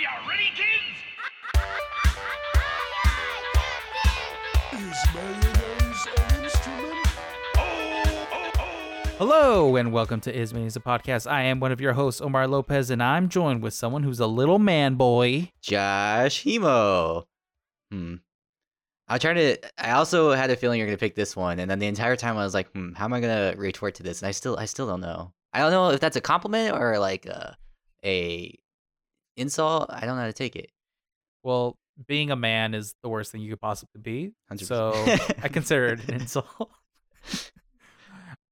you ready, kids? Is mayonnaise an instrument? Oh, oh, oh. Hello and welcome to Ismays a podcast. I am one of your hosts, Omar Lopez, and I'm joined with someone who's a little man boy. Josh Hemo. Hmm. I was trying to. I also had a feeling you're gonna pick this one, and then the entire time I was like, hmm, how am I gonna retort to this? And I still, I still don't know. I don't know if that's a compliment or like a, a insult. I don't know how to take it. Well, being a man is the worst thing you could possibly be. 100%. So I consider it an insult.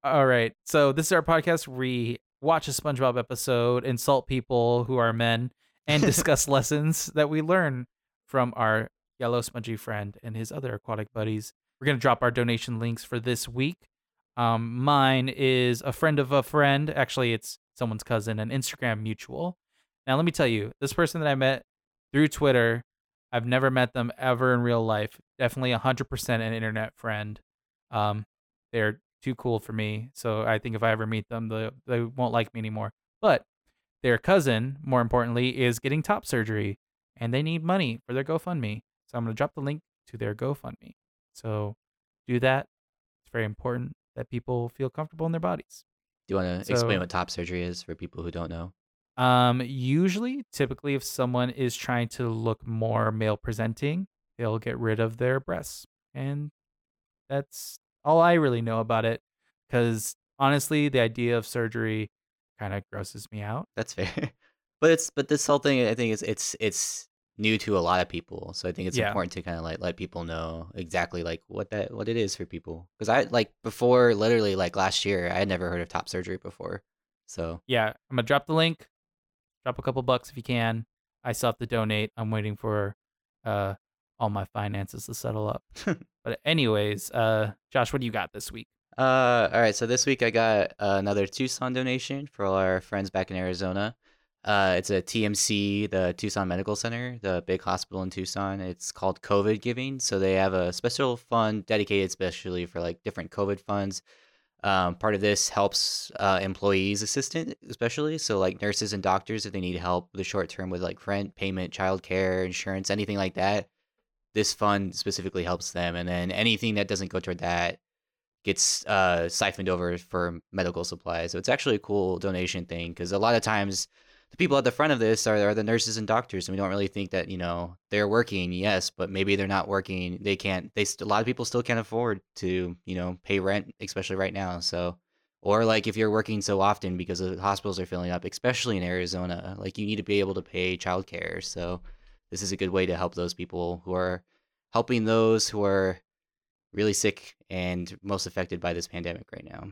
All right. So this is our podcast we watch a SpongeBob episode, insult people who are men, and discuss lessons that we learn from our yellow spongy friend and his other aquatic buddies. We're gonna drop our donation links for this week. Um, mine is a friend of a friend. Actually, it's someone's cousin, an Instagram mutual. Now, let me tell you, this person that I met through Twitter, I've never met them ever in real life. Definitely 100% an internet friend. Um, they're too cool for me. So I think if I ever meet them, they, they won't like me anymore. But their cousin, more importantly, is getting top surgery and they need money for their GoFundMe. So I'm going to drop the link to their GoFundMe. So do that. It's very important that people feel comfortable in their bodies. Do you want to explain what top surgery is for people who don't know? Um, usually, typically, if someone is trying to look more male presenting, they'll get rid of their breasts, and that's all I really know about it. Because honestly, the idea of surgery kind of grosses me out. That's fair. but it's but this whole thing, I think is it's it's new to a lot of people. So I think it's Yeah. important to kind of like let people know exactly like what that what it is for people. Because I like before literally like last year, I had never heard of top surgery before. So Yeah, I'm gonna drop the link. Drop a couple bucks if you can. I still have to donate. I'm waiting for uh all my finances to settle up. but anyways, uh, Josh, what do you got this week? Uh, all right. So this week I got uh, another Tucson donation for all our friends back in Arizona. Uh, it's a TMC, the Tucson Medical Center, the big hospital in Tucson. It's called COVID Giving. So they have a special fund dedicated especially for like different COVID funds. Um, part of this helps uh, employees assistant, especially so like nurses and doctors if they need help the short term with like rent payment, childcare, insurance, anything like that. This fund specifically helps them, and then anything that doesn't go toward that gets uh, siphoned over for medical supplies. So it's actually a cool donation thing because a lot of times the people at the front of this are, are the nurses and doctors, and we don't really think that you know they're working. Yes, but maybe they're not working. They can't. They st- a lot of people still can't afford to you know pay rent, especially right now. So. Or like if you're working so often because the hospitals are filling up, especially in Arizona, like you need to be able to pay childcare. So this is a good way to help those people who are helping those who are really sick and most affected by this pandemic right now.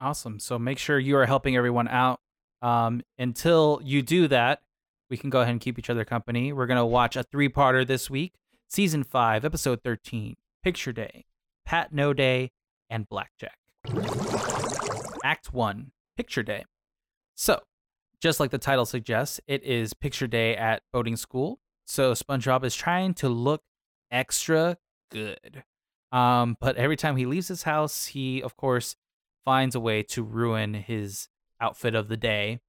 Awesome. So make sure you are helping everyone out. Um, until you do that, we can go ahead and keep each other company. We're gonna watch a three-parter this week, season five, episode thirteen, Picture Day, Pat No Pay, and Blackjack. Act one, Picture Day. So, just like the title suggests, it is Picture Day at boating school. So SpongeBob is trying to look extra good. Um, but every time he leaves his house, he of course finds a way to ruin his outfit of the day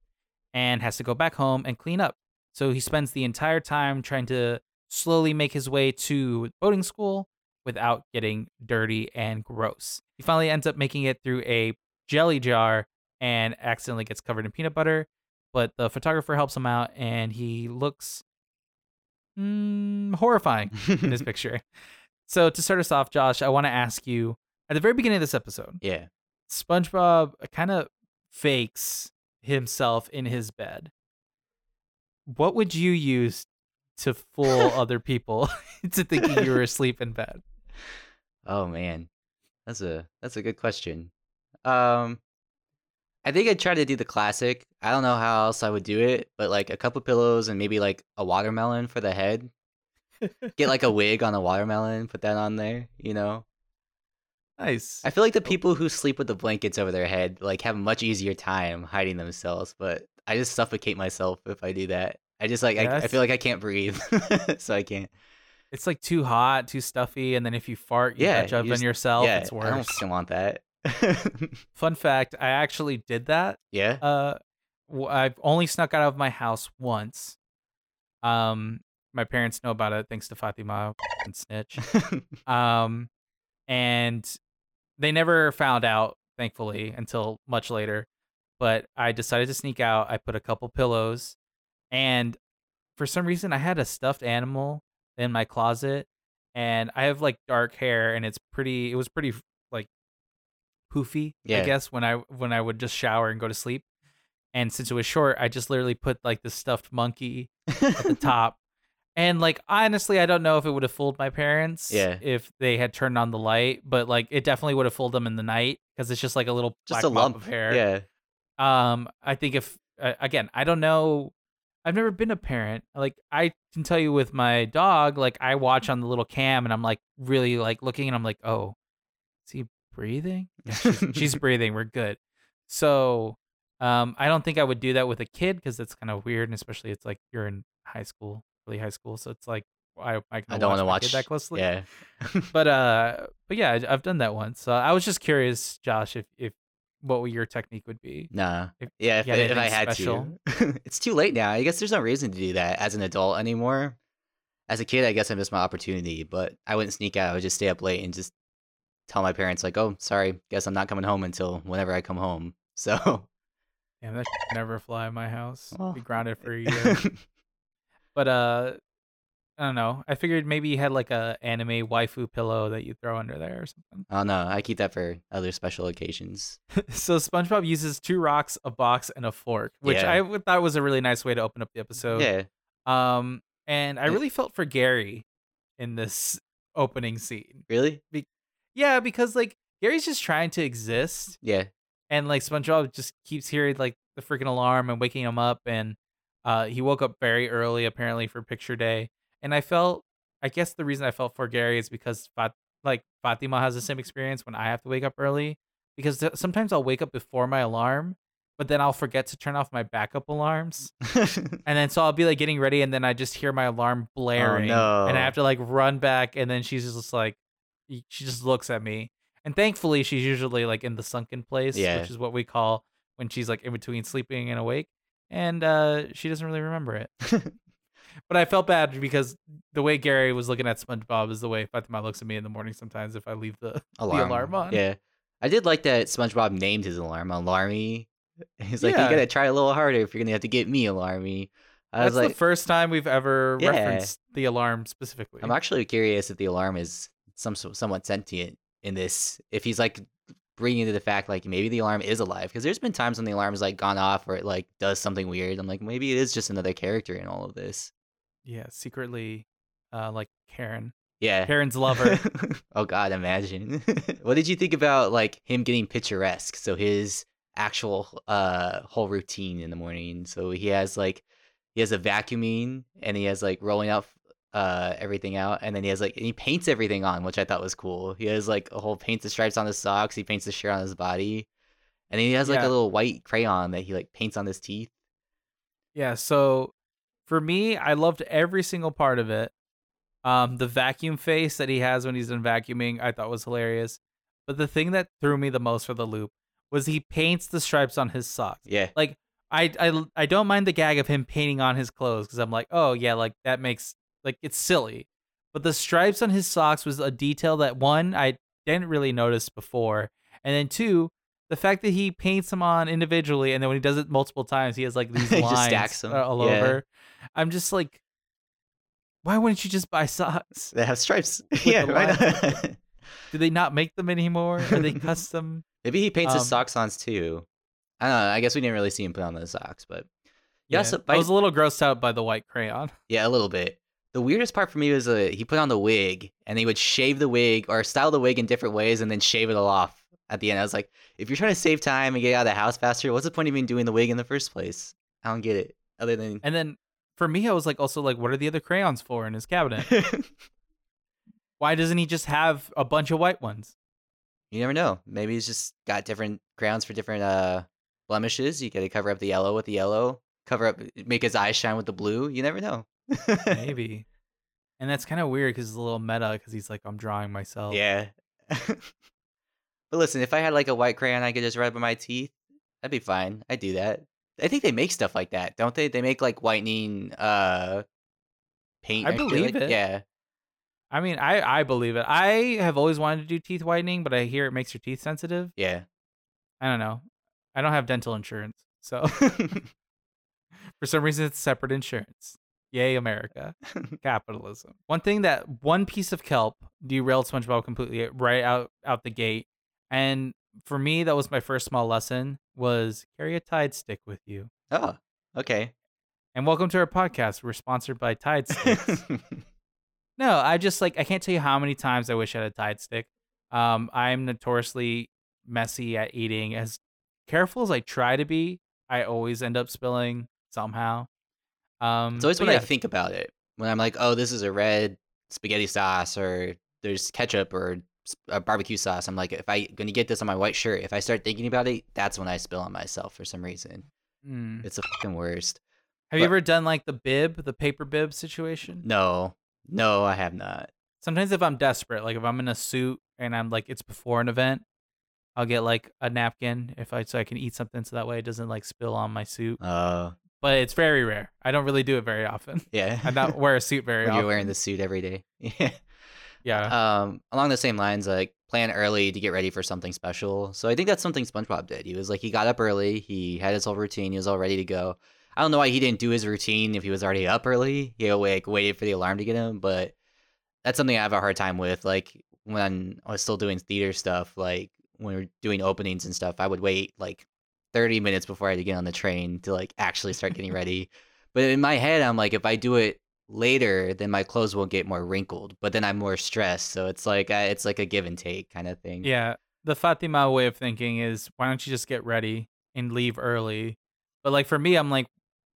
and has to go back home and clean up. So he spends the entire time trying to slowly make his way to boating school without getting dirty and gross. He finally ends up making it through a jelly jar and accidentally gets covered in peanut butter, but the photographer helps him out and he looks mm, horrifying in this picture. So to start us off, Josh, I want to ask you at the very beginning of this episode, yeah. SpongeBob kind of fakes himself in his bed. What would you use to fool other people into thinking you were asleep in bed? Oh man. That's a that's a good question. Um I think I'd try to do the classic. I don't know how else I would do it, but like a couple pillows and maybe like a watermelon for the head. Get like a wig on a watermelon, put that on there, you know. Nice. I feel like the people who sleep with the blankets over their head like have a much easier time hiding themselves, but I just suffocate myself if I do that. I just like I, I feel like I can't breathe, so I can't. It's like too hot, too stuffy, and then if you fart, you Yeah, catch up you on just- yourself. yeah, it's worse. I don't worse. fucking want that. Fun fact: I actually did that. yeah. Uh, I've only snuck out of my house once, Um, my parents know about it thanks to Fatima and Snitch. Um, and they never found out, thankfully, until much later. But I decided to sneak out. I put a couple pillows, and for some reason, I had a stuffed animal in my closet, and I have like dark hair, and it's pretty. It was pretty like poofy, Yeah. I guess when I when I would just shower and go to sleep. And since it was short, I just literally put like the stuffed monkey at the top. And like honestly, I don't know if it would have fooled my parents Yeah. if they had turned on the light, but like it definitely would have fooled them in the night because it's just like a little Just black a lump. of hair. Yeah. Um, I think if uh, again, I don't know. I've never been a parent. Like I can tell you with my dog, like I watch on the little cam and I'm like really like looking and I'm like, oh, is he breathing? Yeah, she's, she's breathing. We're good. So, um, I don't think I would do that with a kid because it's kind of weird, and especially it's like you're in high school, really high school. So it's like I I, I don't want to watch. that closely. Yeah. But uh, but yeah, I've done that once. So I was just curious, Josh, if if what your technique would be. Nah. If Yeah, if, if I had special. to. it's too late now. I guess there's no reason to do that as an adult anymore. As a kid, I guess I missed my opportunity, but I wouldn't sneak out. I would just stay up late and just tell my parents, like, oh, sorry, guess I'm not coming home until whenever I come home. So, Damn, that should never fly in my house. Well, Be grounded for a year. But uh, I don't know. I figured maybe you had like a anime waifu pillow that you throw under there or something. oh no, I keep that for other special occasions. so SpongeBob uses two rocks, a box, and a fork, which Yeah. I thought was a really nice way to open up the episode. yeah. Um, and I really felt for Gary in this opening scene. Really? Yeah, because like Gary's just trying to exist, Yeah. and like SpongeBob just keeps hearing like the freaking alarm and waking him up, and uh, he woke up very early apparently for picture day, and I felt, I guess the reason I felt for Gary is because Fat- like Fatima has the same experience when I have to wake up early, because th- sometimes I'll wake up before my alarm, but then I'll forget to turn off my backup alarms. And then so I'll be like getting ready, and then I just hear my alarm blaring, and Oh, no. I have to like run back, and then she's just like, she just looks at me, and thankfully she's usually like in the sunken place, Yeah. which is what we call when she's like in between sleeping and awake, and uh, she doesn't really remember it. But I felt bad because the way Gary was looking at SpongeBob is the way Fatima looks at me in the morning sometimes if I leave the alarm. alarm on. Yeah. I did like that SpongeBob named his alarm Alarmy. He's like, Yeah. you gotta try a little harder if you're gonna have to get me Alarmy. I That's was like, the first time we've ever Yeah. referenced the alarm specifically. I'm actually curious if the alarm is some somewhat sentient in this. If he's like bringing into the fact like maybe the alarm is alive because there's been times when the alarm has like gone off or it like does something weird. I'm like maybe it is just another character in all of this. yeah, secretly, uh, like Karen, Yeah. Karen's lover. oh God, imagine. what did you think about like him getting picturesque? So his actual uh whole routine in the morning. So he has like he has a vacuuming and he has like rolling out uh everything out and then he has like he paints everything on, which I thought was cool. He has like a whole paints the stripes on his socks, he paints the shirt on his body. And then he has like Yeah. a little white crayon that he like paints on his teeth. Yeah, so for me, I loved every single part of it. Um, the vacuum face that he has when he's done vacuuming, I thought was hilarious. But the thing that threw me the most for the loop was he paints the stripes on his socks. Yeah. Like I I I don't mind the gag of him painting on his clothes because I'm like, oh yeah, like that makes like it's silly. But the stripes on his socks was a detail that one I didn't really notice before, and then two, the fact that he paints them on individually, and then when he does it multiple times, he has like these lines uh, all yeah. over. I'm just like, why wouldn't you just buy socks? They have stripes. yeah, lines. Do they not make them anymore? Are they custom? Maybe he paints his Um, socks on too. I don't know. I guess we didn't really see him put on those socks, but Yeah, so I was a little grossed out by the white crayon. yeah, a little bit. The weirdest part for me was uh, he put on the wig and he would shave the wig or style the wig in different ways and then shave it all off at the end. I was like, if you're trying to save time and get out of the house faster, what's the point of even doing the wig in the first place? I don't get it. Other than And then for me, I was like, also like, what are the other crayons for in his cabinet? Why doesn't he just have a bunch of white ones? you never know. Maybe he's just got different crayons for different uh blemishes. You got to cover up the yellow with the yellow, cover up, make his eyes shine with the blue. You never know. Maybe. and that's kind of weird because it's a little meta because he's like, I'm drawing myself. Yeah. but listen, if I had like a white crayon I could just rub on my teeth, that'd be fine. I'd do that. I think they make stuff like that, don't they? They make like whitening uh paint. I extra, believe like- it. Yeah. I mean, I I believe it. I have always wanted to do teeth whitening, but I hear it makes your teeth sensitive. Yeah. I don't know. I don't have dental insurance, so for some reason it's separate insurance. Yay, America, capitalism. One thing that one piece of kelp derailed SpongeBob completely right out out the gate, and for me that was my first small lesson was carry a Tide stick with you. oh. Okay. And welcome to our podcast. We're sponsored by Tide sticks. No, I just like I can't tell you how many times I wish I had a Tide stick. Um, I'm notoriously messy at eating. As careful as I try to be, I always end up spilling somehow. Um, It's always but when I think about it. When I'm like, oh, this is a red spaghetti sauce, or there's ketchup or uh, barbecue sauce. I'm like, if I'm gonna get this on my white shirt, if I start thinking about it, that's when I spill on myself for some reason. mm. It's the fucking worst. Have you ever done like the bib, the paper bib situation? No, no, I have not. Sometimes if I'm desperate, like if I'm in a suit and I'm like it's before an event, I'll get like a napkin if I so I can eat something so that way it doesn't like spill on my suit. Uh, But it's very rare. I don't really do it very often. yeah. I don't wear a suit very often. you're wearing the suit every day. Yeah. yeah. um along the same lines like plan early to get ready for something special so i think that's something spongebob did he was like he got up early he had his whole routine he was all ready to go i don't know why he didn't do his routine if he was already up early he like waited for the alarm to get him but that's something i have a hard time with like when i was still doing theater stuff like when we are doing openings and stuff i would wait like 30 minutes before i had to get on the train to like actually start getting ready but in my head i'm like if i do it later, then my clothes won't get more wrinkled, but then I'm more stressed. So it's like I, it's like a give and take kind of thing. Yeah, the Fatima way of thinking is why don't you just get ready and leave early? But like for me, I'm like,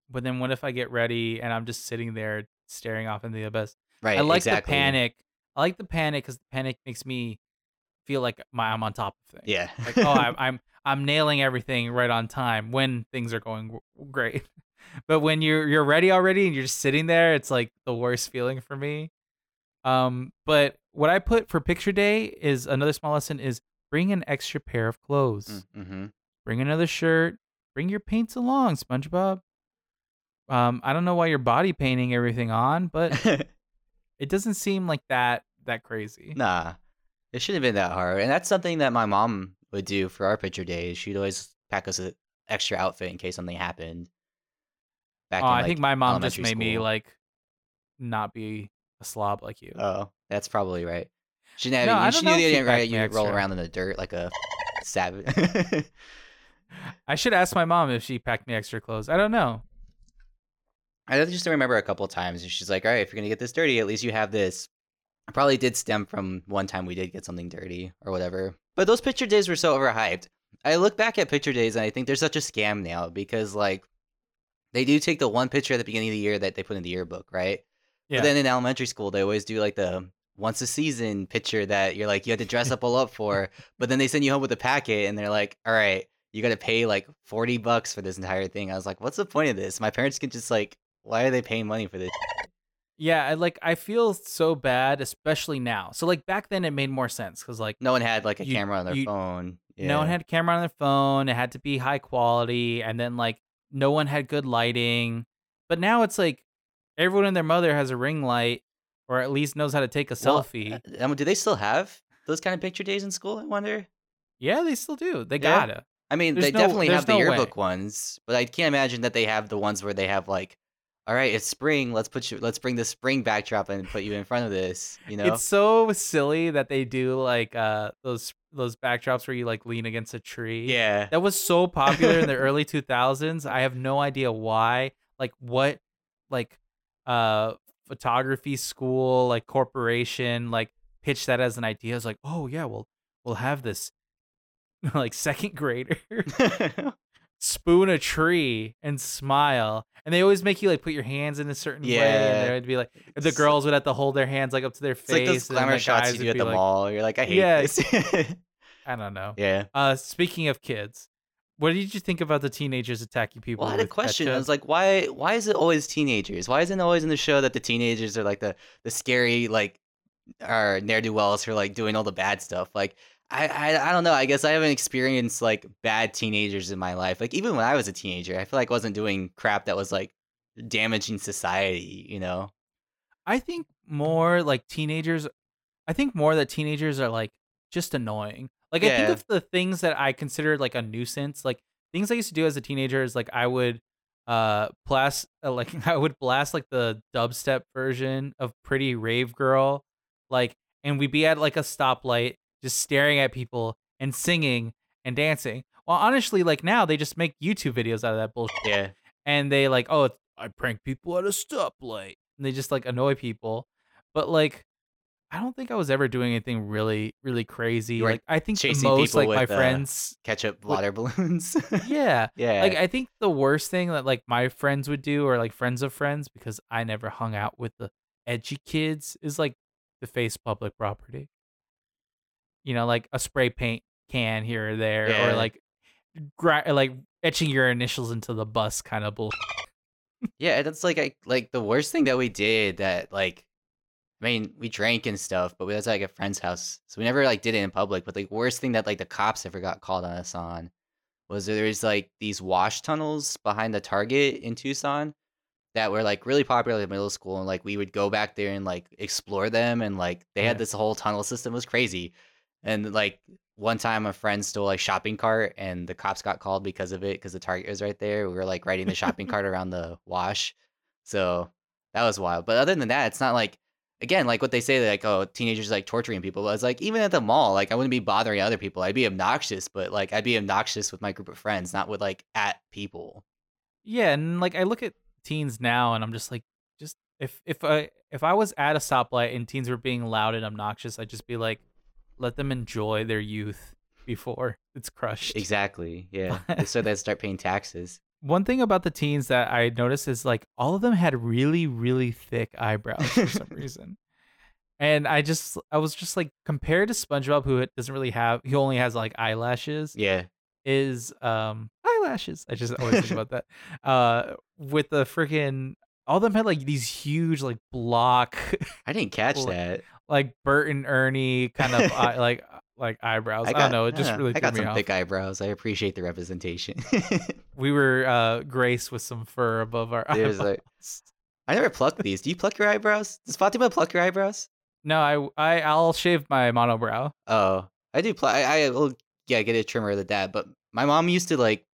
but then what if I get ready and I'm just sitting there staring off into the abyss? right. I like exactly. the panic. I like the panic because the panic makes me feel like my I'm on top of things. Yeah. Like oh, I'm I'm I'm nailing everything right on time when things are going great. But when you're you're ready already and you're just sitting there, it's like the worst feeling for me. Um, but what I put for picture day is another small lesson is bring an extra pair of clothes. mm-hmm. Bring another shirt. Bring your paints along, SpongeBob. Um, I don't know why you're body painting everything on, but it doesn't seem like that that crazy. nah, it shouldn't have been that hard. And that's something that my mom would do for our picture days. She'd always pack us an extra outfit in case something happened. Back Oh, in, I think my mom just made me like not be a slob like you. Oh, that's probably right. She. No, I she knew know they if she didn't write you roll around in the dirt like a savage. I should ask my mom if she packed me extra clothes. I don't know. I just remember a couple times, and she's like, "All right, if you're gonna get this dirty, at least you have this." It probably did stem from one time we did get something dirty or whatever. But those picture days were so overhyped. I look back at picture days and I think they're such a scam now because like they do take the one picture at the beginning of the year that they put in the yearbook, right? Yeah. But then in elementary school, they always do like the once a season picture that you're like you had to dress up all up for, but then they send you home with a packet and they're like, "All right, you got to pay like 40 bucks for this entire thing." I was like, "What's the point of this?" My parents can just like, "Why are they paying money for this?" Yeah, I like I feel so bad, especially now. So like back then it made more sense because like No one had like a You- camera on their you- phone. no one had a camera on their phone. It had to be high quality, and then like no one had good lighting. But now it's like everyone and their mother has a ring light, or at least knows how to take a Well, selfie. uh, um, do they still have those kind of picture days in school? I wonder. yeah, they still do. They Yeah? gotta. I mean, There's they no- definitely have the no way. yearbook ones, but I can't imagine that they have the ones where they have like, all right, it's spring. Let's put you. Let's bring the spring backdrop and put you in front of this. You know. It's so silly that they do like uh those those backdrops where you like lean against a tree. yeah. That was so popular in the early 2000s. I have no idea why. Like what like uh photography school, like corporation like pitched that as an idea. It's like, "Oh yeah, we'll we'll have this like second grader spoon a tree and smile." And they always make you like put your hands in a certain way Yeah. and they'd be like the girls would have to hold their hands like up to their It's like face those glamour shots you do at the like, mall. You're like, I hate Yeah. this. I don't know. yeah. Uh, speaking of kids, what did you think about the teenagers attacking people? Well, I had a question. I was like, why? Why is it always teenagers? Why isn't it always in the show that the teenagers are like the the scary like are ne'er do wells who are like doing all the bad stuff? Like, I, I I don't know. I guess I haven't experienced like bad teenagers in my life. Like even when I was a teenager, I feel like I wasn't doing crap that was like damaging society. You know? I think more like teenagers. I think more that teenagers are like just annoying. Like I think of the things that I considered like a nuisance, like things I used to do as a teenager is like I would uh blast uh, like I would blast like the dubstep version of Pretty Rave Girl, like and we'd be at like a stoplight just staring at people and singing and dancing. Well, honestly, like now they just make YouTube videos out of that bullshit Yeah. and they like, oh, it's, I prank people at a stoplight, and they just like annoy people. But like, I don't think I was ever doing anything really, really crazy. Like, I think the most people like my uh, friends, Ketchup water balloons. yeah. yeah. Like, I think the worst thing that like my friends would do, or like friends of friends, because I never hung out with the edgy kids, is like the face public property. You know, like a spray paint can here or there, Yeah. or like, gra- like etching your initials into the bus kind of bullshit. Yeah, that's like I like the worst thing that we did that like I mean, we drank and stuff, but we was like a friend's house. So we never like did it in public. But the worst thing that like the cops ever got called on us on was there was like these wash tunnels behind the Target in Tucson that were like really popular in middle school and like we would go back there and like explore them and like they had this whole tunnel system. It was crazy. And like one time a friend stole a shopping cart and the cops got called because of it because the Target was right there. We were like riding the shopping cart around the wash. So that was wild. But other than that, it's not like again, like what they say, like, oh, teenagers like torturing people. But it's like even at the mall, like I wouldn't be bothering other people. I'd be obnoxious, but like I'd be obnoxious with my group of friends, not with like at people. Yeah, and like I look at teens now and I'm just like just if if I if I was at a stoplight and teens were being loud and obnoxious, I'd just be like let them enjoy their youth before it's crushed. Exactly. Yeah. so they start paying taxes. One thing about the teens that I noticed is like all of them had really really thick eyebrows for some reason. And I just I was just like compared to SpongeBob who doesn't really have he only has like eyelashes Yeah. is um eyelashes. I just always think about that. Uh with the freaking all of them had like these huge like block I didn't catch Well, that. Like Bert and Ernie kind of eye, like like eyebrows. I, got, don't know, it just yeah, really I got me some off. thick eyebrows. I appreciate the representation. We were uh graced with some fur above our There's, eyebrows. like- I never plucked these. Do you pluck your eyebrows? Does Fatima pluck your eyebrows? no, I I I'll shave my monobrow. Oh, I do. Pl- I, I will. Yeah, get a trimmer of the dad. But my mom used to like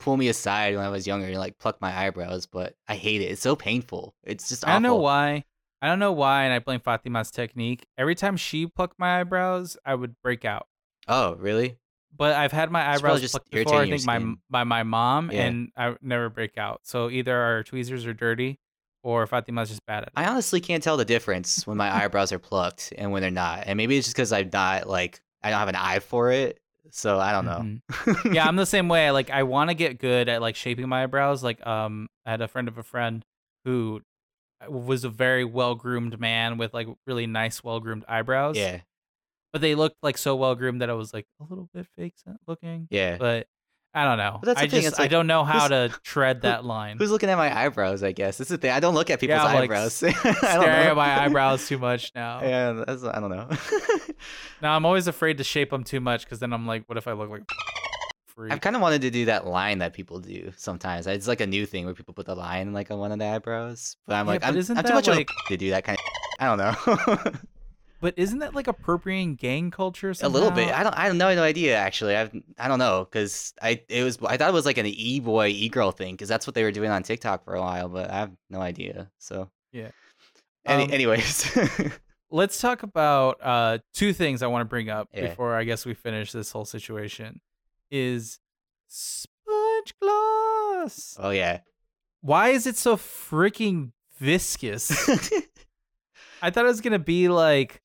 pull me aside when I was younger and like pluck my eyebrows. But I hate it. It's so painful. It's just. I don't know why. I don't know why, and I blame Fatima's technique. Every time she plucked my eyebrows, I would break out. Oh, really? But I've had my It's eyebrows just plucked before. I think my by my mom, Yeah. and I never break out. So either our tweezers are dirty, or Fatima's just bad at it. I honestly can't tell the difference when my eyebrows are plucked and when they're not. And maybe it's just because I'm not like I don't have an eye for it. So I don't know. Mhm. yeah, I'm the same way. Like I want to get good at like shaping my eyebrows. Like um, I had a friend of a friend who Uh, was a very well groomed man with like really nice, well groomed eyebrows. yeah. but they looked like so well groomed that I was like a little bit fake looking. Yeah. But I don't know. But that's I the thing, just it's I don't know how to tread that line. Who's looking at my eyebrows? I guess that's the thing. I don't look at people's like, eyebrows. I don't Staring at my eyebrows too much now. Yeah, that's, I don't know. Now I'm always afraid to shape them too much because then I'm like, what if I look like freak? I've kind of wanted to do that line that people do sometimes. It's like a new thing where people put the line like on one of the eyebrows. But I'm Yeah, like, but I'm, isn't I'm too much of a like- to do that kind of. I don't know. But isn't that like appropriating gang culture? a little bit. I don't. I have no, no idea actually. I've. I don't know because I. It was. I thought it was like an e boy e girl thing because that's what they were doing on TikTok for a while. But I have no idea. So. Yeah. Any, Um, anyways. Let's talk about uh, two things I want to bring up Yeah. before I guess we finish this whole situation. Is sponge gloss? oh yeah. Why is it so freaking viscous? I thought it was gonna be like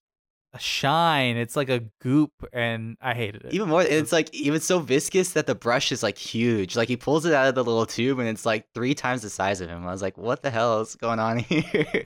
a shine. It's like a goop, and I hated it. Even more, it's like even so viscous that the brush is like huge. Like he pulls it out of the little tube, and it's like three times the size of him. I was like, "What the hell is going on here?"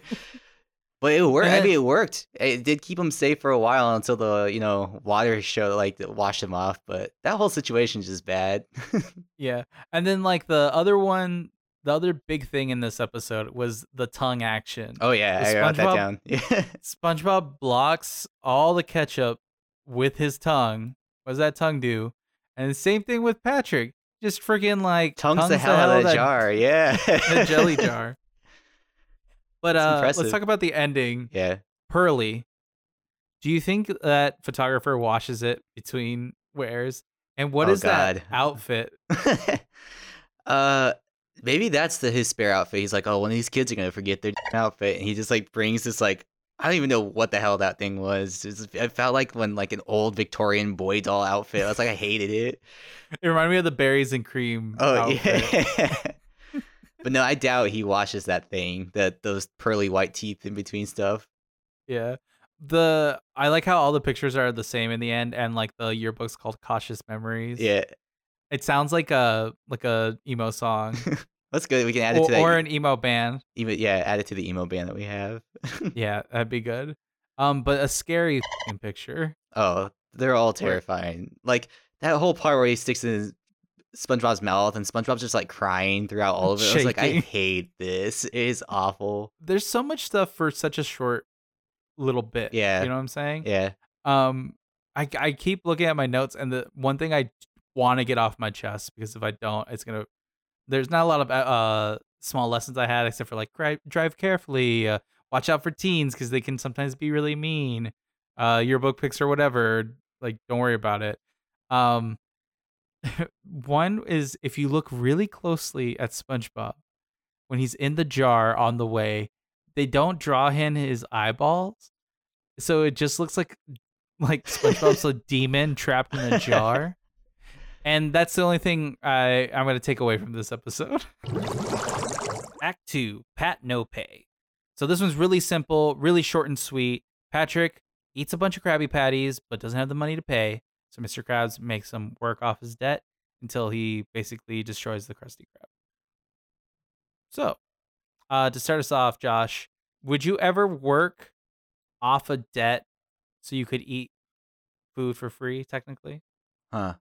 But it worked. I mean, it worked. It did keep him safe for a while until the you know water show like washed him off. But that whole situation is just bad. yeah, and then like the other one, the other big thing in this episode was the tongue action. oh yeah, The I wrote that down. Yeah. SpongeBob blocks all the ketchup with his tongue. What does that tongue do? And the same thing with Patrick. Just freaking like Tongues the hell out of the that- jar. Yeah. the jelly jar. But uh, let's talk about the ending. Yeah. Pearly. Do you think that photographer washes it between wears? And what Oh, is that outfit? uh, maybe that's the his spare outfit. He's like, oh, one of these kids are gonna forget their outfit, and he just like brings this like I don't even know what the hell that thing was. It felt like when like an old Victorian boy doll outfit. I was like, I hated it. It reminded me of the berries and cream. Oh outfit. yeah. But no, I doubt he washes that thing. That those pearly white teeth in between stuff. Yeah. The I like how all the pictures are the same in the end and like the yearbook's called Cautious Memories. Yeah, It sounds like a like a emo song. that's good. We can add it to that. or an emo band. even yeah, add it to the emo band that we have. Yeah, that'd be good. Um, but a scary f***ing picture. Oh, they're all terrifying. Like that whole part where he sticks in his SpongeBob's mouth and SpongeBob's just like crying throughout all of it. I was like, I hate this. It is awful. There's so much stuff for such a short little bit. Yeah. You know what I'm saying? Yeah. Um, I I keep looking at my notes, and the one thing I want to get off my chest because if I don't, it's gonna. There's not a lot of uh small lessons I had except for like drive, drive carefully, uh, watch out for teens because they can sometimes be really mean. Uh, yearbook pics or whatever, like don't worry about it. Um, one is if you look really closely at SpongeBob when he's in the jar on the way, they don't draw in his eyeballs, so it just looks like like SpongeBob's a demon trapped in a jar. And that's the only thing I I'm gonna take away from this episode. Act two, Pat No Pay. So this one's really simple, really short and sweet. Patrick eats a bunch of Krabby Patties, but doesn't have the money to pay. So Mr. Krabs makes him work off his debt until he basically destroys the Krusty Krab. So, uh, to start us off, Josh, would you ever work off a debt so you could eat food for free, technically? Huh.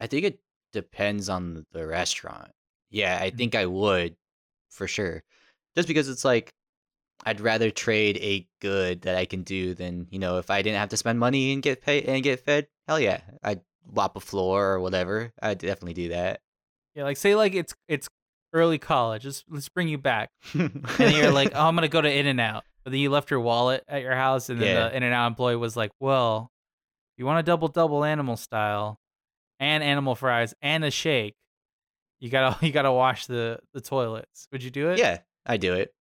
I think it depends on the restaurant. Yeah, I think I would for sure. Just because it's like I'd rather trade a good that I can do than, you know, if I didn't have to spend money and get paid and get fed, hell yeah. I'd lop a floor or whatever. I'd definitely do that. Yeah, like say like it's it's early college. Let's let's bring you back. And you're like, oh, I'm gonna go to In and Out. But then you left your wallet at your house, and then Yeah. the In and Out employee was like, well, you want a double double animal style, and animal fries and a shake. You gotta you gotta wash the the toilets. Would you do it? yeah, I do it.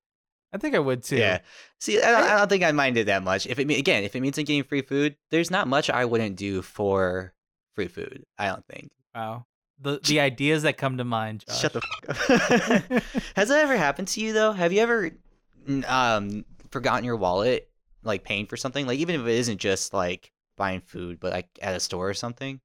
I think I would too. Yeah. See, I don't, I don't think I mind it that much. If it mean again, if it means I'm getting free food, there's not much I wouldn't do for free food. I don't think. Wow. The the ideas that come to mind. Josh. Shut the fuck up. Has that ever happened to you though? Have you ever um forgotten your wallet like paying for something? Like even if it isn't just like buying food, but like at a store or something?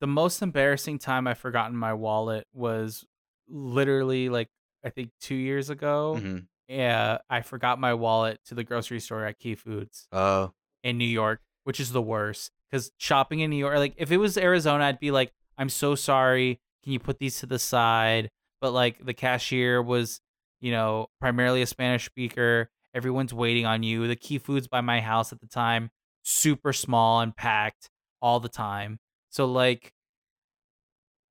the most embarrassing time I've forgotten my wallet was literally like I think two years ago. hmm Yeah, I forgot my wallet to the grocery store at Key Foods Oh, in New York, which is the worst. Because shopping in New York, like if it was Arizona, I'd be like, I'm so sorry. Can you put these to the side? But like the cashier was, you know, primarily a Spanish speaker. Everyone's waiting on you. The Key Foods by my house at the time, super small and packed all the time. So like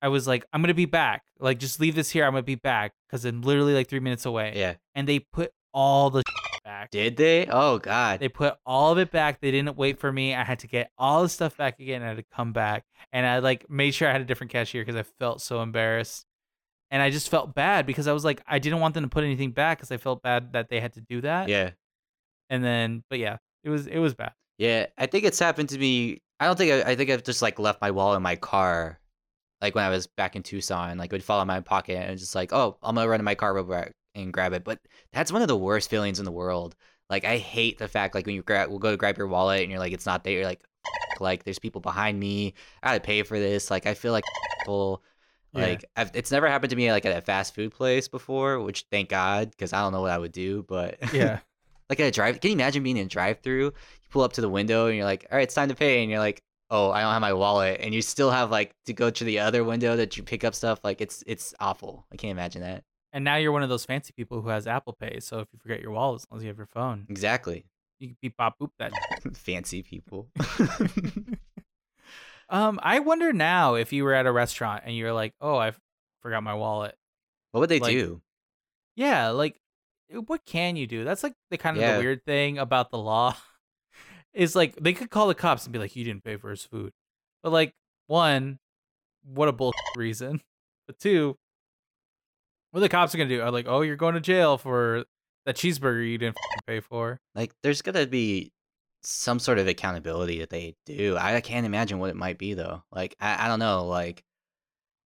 I was like, I'm gonna be back. Like, just leave this here. I'm gonna be back because I'm literally like three minutes away. yeah. And they put all the back. Did they? Oh God. They put all of it back. They didn't wait for me. I had to get all the stuff back again. I had to come back, and I like made sure I had a different cashier because I felt so embarrassed, and I just felt bad because I was like, I didn't want them to put anything back because I felt bad that they had to do that. yeah. And then, but yeah, it was it was bad. Yeah, I think it's happened to me. I don't think I, I think I've just like left my wallet in my car, like when I was back in Tucson. Like it would fall in my pocket and just like, oh, I'm gonna run to my car real quick and grab it. But that's one of the worst feelings in the world. Like I hate the fact like when you grab, will go to grab your wallet and you're like, it's not there. You're like, like there's people behind me. I gotta pay for this. Like I feel like full. Yeah. Like I've, it's never happened to me like at a fast food place before, which thank God because I don't know what I would do. But Yeah. like at a drive can you imagine being in a drive through you pull up to the window and you're like all right it's time to pay and you're like oh i don't have my wallet and you still have like to go to the other window that you pick up stuff like it's it's awful i can't imagine that and now you're one of those fancy people who has Apple Pay. So if you forget your wallet, as long as you have your phone, exactly you can beep bop boop that. fancy people um, I wonder now if you were at a restaurant and you're like, oh, I forgot my wallet. what would they Like- do Yeah, like what can you do? That's like the kind of Yeah. the weird thing about the law. Is like they could call the cops and be like, "You didn't pay for his food," but like one, what a bullshit reason. But two, what the cops are gonna do? Are like, "Oh, you're going to jail for that cheeseburger you didn't pay for." Like, there's gonna be some sort of accountability that they do. I can't imagine what it might be though. Like, I, I don't know. Like,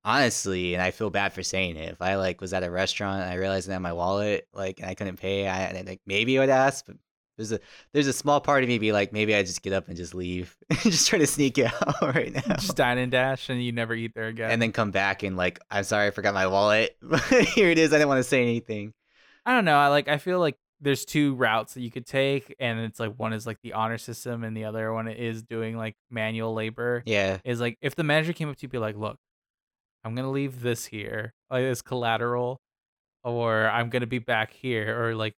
honestly, and I feel bad for saying it. If I like was at a restaurant and I realized I didn't my wallet, like, and I couldn't pay, I like maybe I would ask. But there's a there's a small part of me be like, maybe I just get up and just leave, and just try to sneak out right now. Just dine and dash, and you never eat there again. and then come back and like, I'm sorry, I forgot my wallet. Here it is. I didn't want to say anything. I don't know. I like. I feel like there's two routes that you could take, and it's like one is like the honor system, and the other one is doing like manual labor. Yeah. Is like if the manager came up to you, be like, "Look, I'm gonna leave this here, like as collateral, or I'm gonna be back here, or like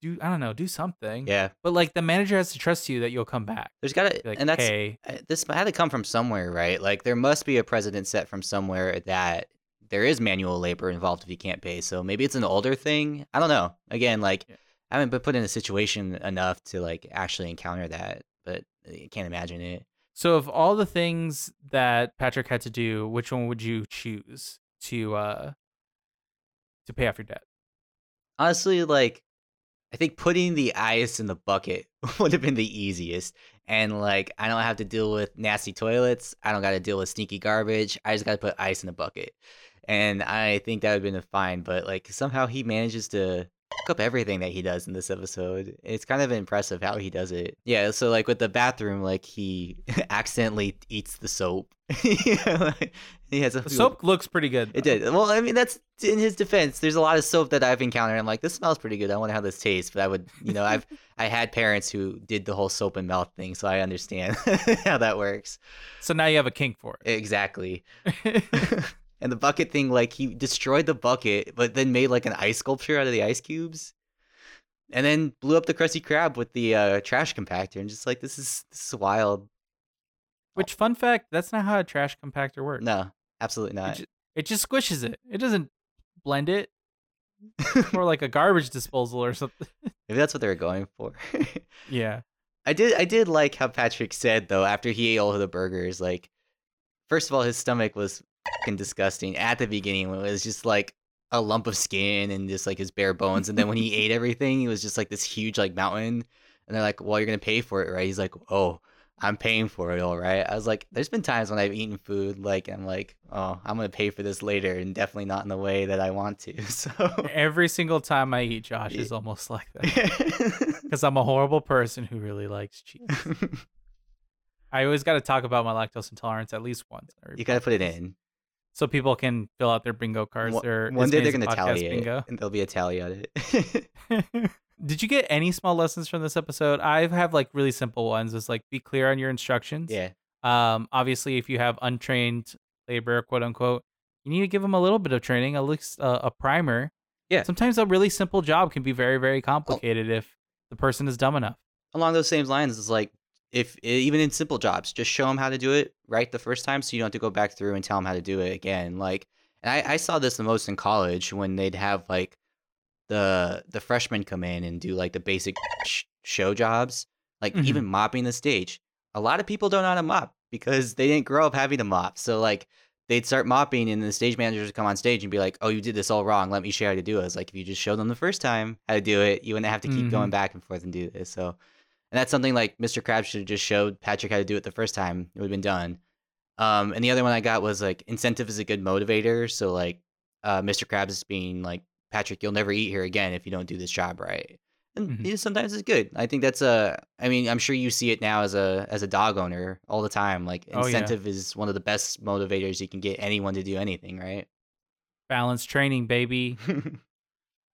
do I don't know, do something." Yeah. But like the manager has to trust you that you'll come back. There's got to, like, and that's hey, uh, this had to come from somewhere, right? Like there must be a precedent set from somewhere that there is manual labor involved if you can't pay. So maybe it's an older thing. I don't know. Again, like Yeah. I haven't been put in a situation enough to like actually encounter that, but I can't imagine it. so of all the things that Patrick had to do, which one would you choose to uh to pay off your debt? Honestly, like I think putting the ice in the bucket would have been the easiest. And like I don't have to deal with nasty toilets. I don't got to deal with sneaky garbage. I just got to put ice in the bucket. And I think that would have been fine, but like somehow he manages to up everything that he does in this episode. It's kind of impressive how he does it. Yeah, so like with the bathroom, like he accidentally eats the soap. Yeah, like, he has a The soap looks pretty good. it did. Well, I mean, that's in his defense. There's a lot of soap that I've encountered. I'm like, this smells pretty good. I wonder how this tastes. But I would, you know, I've I had parents who did the whole soap and mouth thing, so I understand how that works. So now you have a kink for Exactly. And the bucket thing, like he destroyed the bucket, but then made like an ice sculpture out of the ice cubes, and then blew up the Krusty Krab with the uh, trash compactor. And just like this is this is wild. Which fun fact, that's not how a trash compactor works. No, absolutely It not. it just squishes it. It doesn't blend it. or like a garbage disposal or something. Maybe that's what they were going for. yeah. I did I did like how Patrick said though after he ate all of the burgers like first of all his stomach was fucking disgusting at the beginning when it was just like a lump of skin and just like his bare bones and then when he ate everything it was just like this huge like mountain and they're like well you're going to pay for it right he's like oh I'm paying for it all right I was like there's been times when I've eaten food like I'm like oh I'm going to pay for this later and definitely not in the way that I want to so Every single time I eat, Josh is almost like that. Because I'm a horrible person who really likes cheese. I always got to talk about my lactose intolerance at least once. you got to put it in So people can fill out their bingo cards. one, Their one day they're going to tally it bingo. and there'll be a tally on it Did you get any small lessons from this episode? I have like really simple ones. It's like be clear on your instructions. yeah Um, obviously, if you have untrained labor, quote unquote, you need to give them a little bit of training, at least uh, a primer. Yeah. Sometimes a really simple job can be very, very complicated if the person is dumb enough. along those same lines it's like if even in simple jobs just show them how to do it right the first time so you don't have to go back through and tell them how to do it again like and i, I saw this the most in college when they'd have like the the freshmen come in and do like the basic sh- show jobs like Mhm. even mopping the stage. A lot of people don't know how to mop because they didn't grow up having to mop so like they'd start mopping and the stage managers would come on stage and be like oh you did this all wrong. Let me show you how to do it. It's like if you just show them the first time how to do it you wouldn't have to keep going back and forth and do this. So and that's something like Mr. Krabs should have just showed Patrick how to do it the first time. It would have been done. Um, and the other one I got was like incentive is a good motivator. So like uh, Mr. Krabs is being like Patrick, you'll never eat here again if you don't do this job right. And Mhm. you know, sometimes it's good. I think that's a. I mean, I'm sure you see it now as a as a dog owner all the time. Like Oh, yeah. incentive is one of the best motivators you can get anyone to do anything, right? Balance training, baby.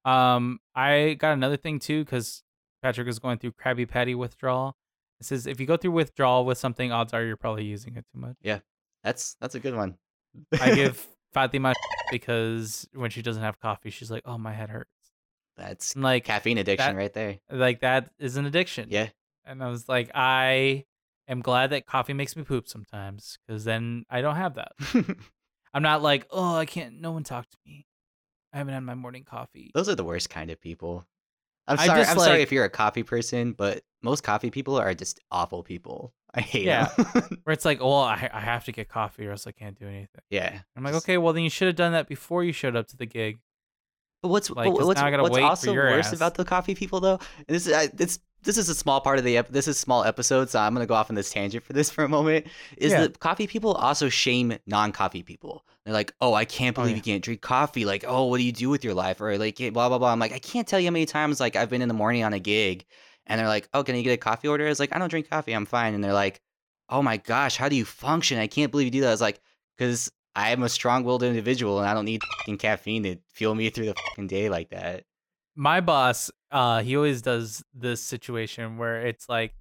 Um, I got another thing too because Patrick is going through Krabby Patty withdrawal. It says if you go through withdrawal with something, odds are you're probably using it too much. Yeah, that's that's a good one. I give Fatima because when she doesn't have coffee, she's like, "Oh, my head hurts." that's And like, caffeine addiction that- right there. like that is an addiction. Yeah. And I was like, I am glad that coffee makes me poop sometimes because then I don't have that. I'm not like, oh, I can't. No one talk to me. I haven't had my morning coffee. Those are the worst kind of people. I'm sorry. just, I'm sorry if you're a coffee person, but most coffee people are just awful people. I hate Yeah. them. Where it's like, well, I, I have to get coffee or else I can't do anything. yeah. I'm like, okay, well then you should have done that before you showed up to the gig. But what's Like, but what's, now I gotta what's wait for also your worse ass. about the coffee people though? And this is I, this this is a small part of the ep- this is a small episode, so I'm gonna go off on this tangent for this for a moment. Is Yeah. that coffee people also shame non-coffee people? They're like, oh, I can't Oh, believe yeah. you can't drink coffee. Like, oh, what do you do with your life? Or like, blah blah blah. I'm like, I can't tell you how many times like I've been in the morning on a gig, and they're like, oh, can you get a coffee order? I was like, I don't drink coffee. I'm fine. And they're like, oh my gosh, how do you function? I can't believe you do that. I was like, because I am a strong-willed individual and I don't need caffeine to fuel me through the fucking day like that. My boss, uh, he always does this situation where it's like,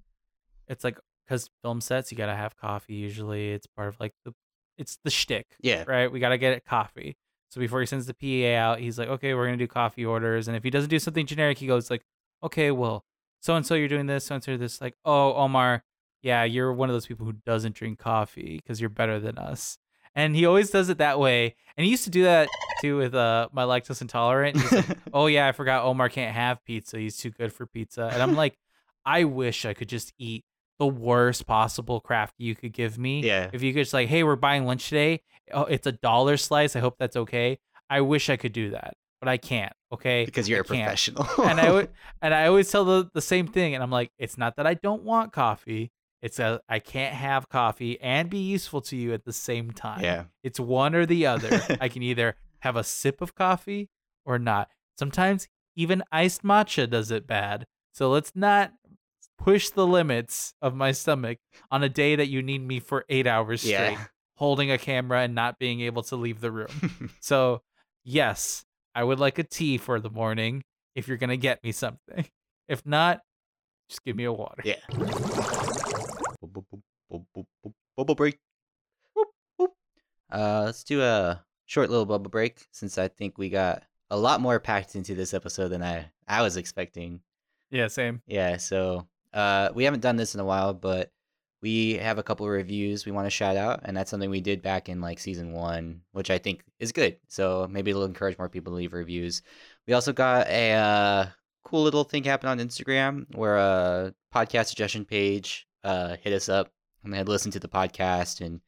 it's like because film sets you gotta have coffee. Usually, it's part of like the, it's the shtick. Yeah. right? We got to get it coffee. So before he sends the PA out, he's like, okay, we're going to do coffee orders. And if he doesn't do something generic, he goes like, okay, well, so and so you're doing this, so and so this. Like, oh, Omar, yeah, you're one of those people who doesn't drink coffee because you're better than us. And he always does it that way. And he used to do that too with uh my lactose intolerant. Like, oh yeah, I forgot Omar can't have pizza. He's too good for pizza. And I'm like, I wish I could just eat the worst possible craft you could give me. Yeah. If you could just like, hey, we're buying lunch today. Oh, it's a dollar slice. I hope that's okay. I wish I could do that, but I can't. Okay. because you're I a can't. professional. and I would, and I always tell the the same thing. And I'm like, it's not that I don't want coffee. It's a I can't have coffee and be useful to you at the same time. yeah. It's one or the other. I can either have a sip of coffee or not. Sometimes even iced matcha does it bad. So let's not push the limits of my stomach on a day that you need me for eight hours straight, Yeah. holding a camera and not being able to leave the room. so, yes, I would like a tea for the morning if you're going to get me something. If not, just give me a water. yeah. Bubble break. Whoop, whoop. Uh, let's do a short little bubble break since I think we got a lot more packed into this episode than I I was expecting. Yeah, same. Yeah, so uh, we haven't done this in a while, but we have a couple of reviews we want to shout out, and that's something we did back in like season one, which I think is good. So maybe it'll encourage more people to leave reviews. We also got a uh, cool little thing happen on Instagram where a podcast suggestion page uh, hit us up and they had listened to the podcast and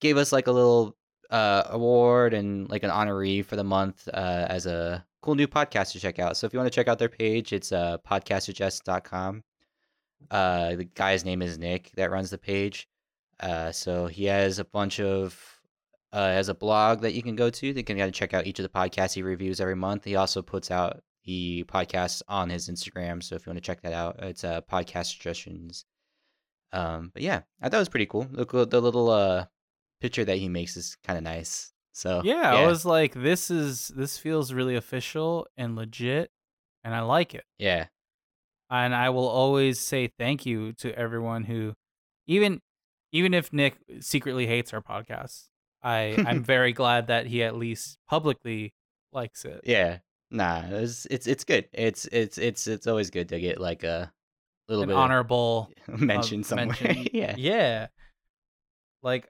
gave us like a little uh, award and like an honoree for the month uh, as a cool new podcast to check out. So if you want to check out their page, it's uh, podcastsuggest.com. Uh, the guy's name is Nick that runs the page. Uh, so he has a bunch of uh, has a blog that you can go to. You can kind of check out each of the podcasts he reviews every month. He also puts out the podcasts on his Instagram. So if you want to check that out, it's uh, podcast suggestions. Um, but yeah, I thought it was pretty cool. The, the little uh picture that he makes is kind of nice. So Yeah, I was like, this is this feels really official and legit, and I like it. yeah, And I will always say thank you to everyone who, even even if Nick secretly hates our podcast, I I'm very glad that he at least publicly likes it. yeah. Nah, it's it's it's good. It's it's it's it's always good to get like a little An bit honorable mention of somewhere. mention. yeah, yeah. Like,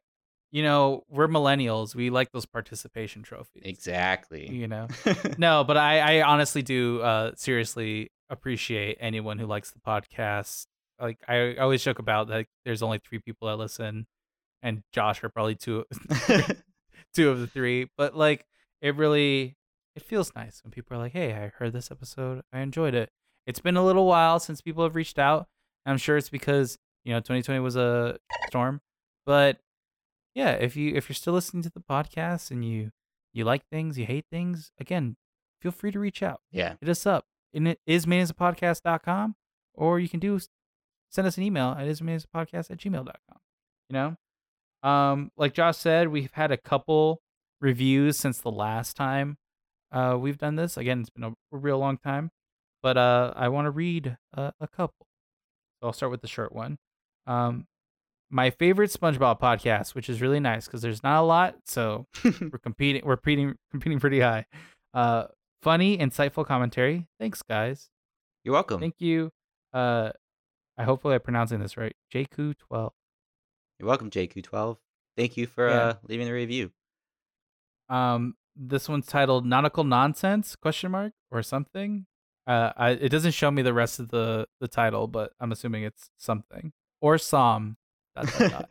you know, we're millennials. We like those participation trophies. exactly. You know. no, but I, I honestly do uh seriously appreciate anyone who likes the podcast. Like I, I always joke about that there's only three people that listen and Josh are probably two two of the three. But like it really it feels nice when people are like, Hey, I heard this episode, I enjoyed it. It's been a little while since people have reached out. I'm sure it's because, you know, twenty twenty was a storm. But yeah, if you if you're still listening to the podcast and you you like things, you hate things, again, feel free to reach out. yeah, Hit us up. And it is podcast.com or you can do send us an email at ismanagepodcast at gmail.com. You know? Um, like Josh said, we've had a couple reviews since the last time uh we've done this. Again, it's been a real long time. But uh I want to read a, a couple. So I'll start with the short one. Um my favorite SpongeBob podcast, which is really nice because there's not a lot, so we're competing we're competing competing pretty high. Uh funny, insightful commentary. Thanks guys. You're welcome. Thank you. Uh I hopefully I'm pronouncing this right. JQ12. You're welcome, JQ12. Thank you for Yeah. uh leaving the review. Um this one's titled Nautical Nonsense question mark or something. Uh, I, it doesn't show me the rest of the the title, but I'm assuming it's something or Psalm. Dot, dot.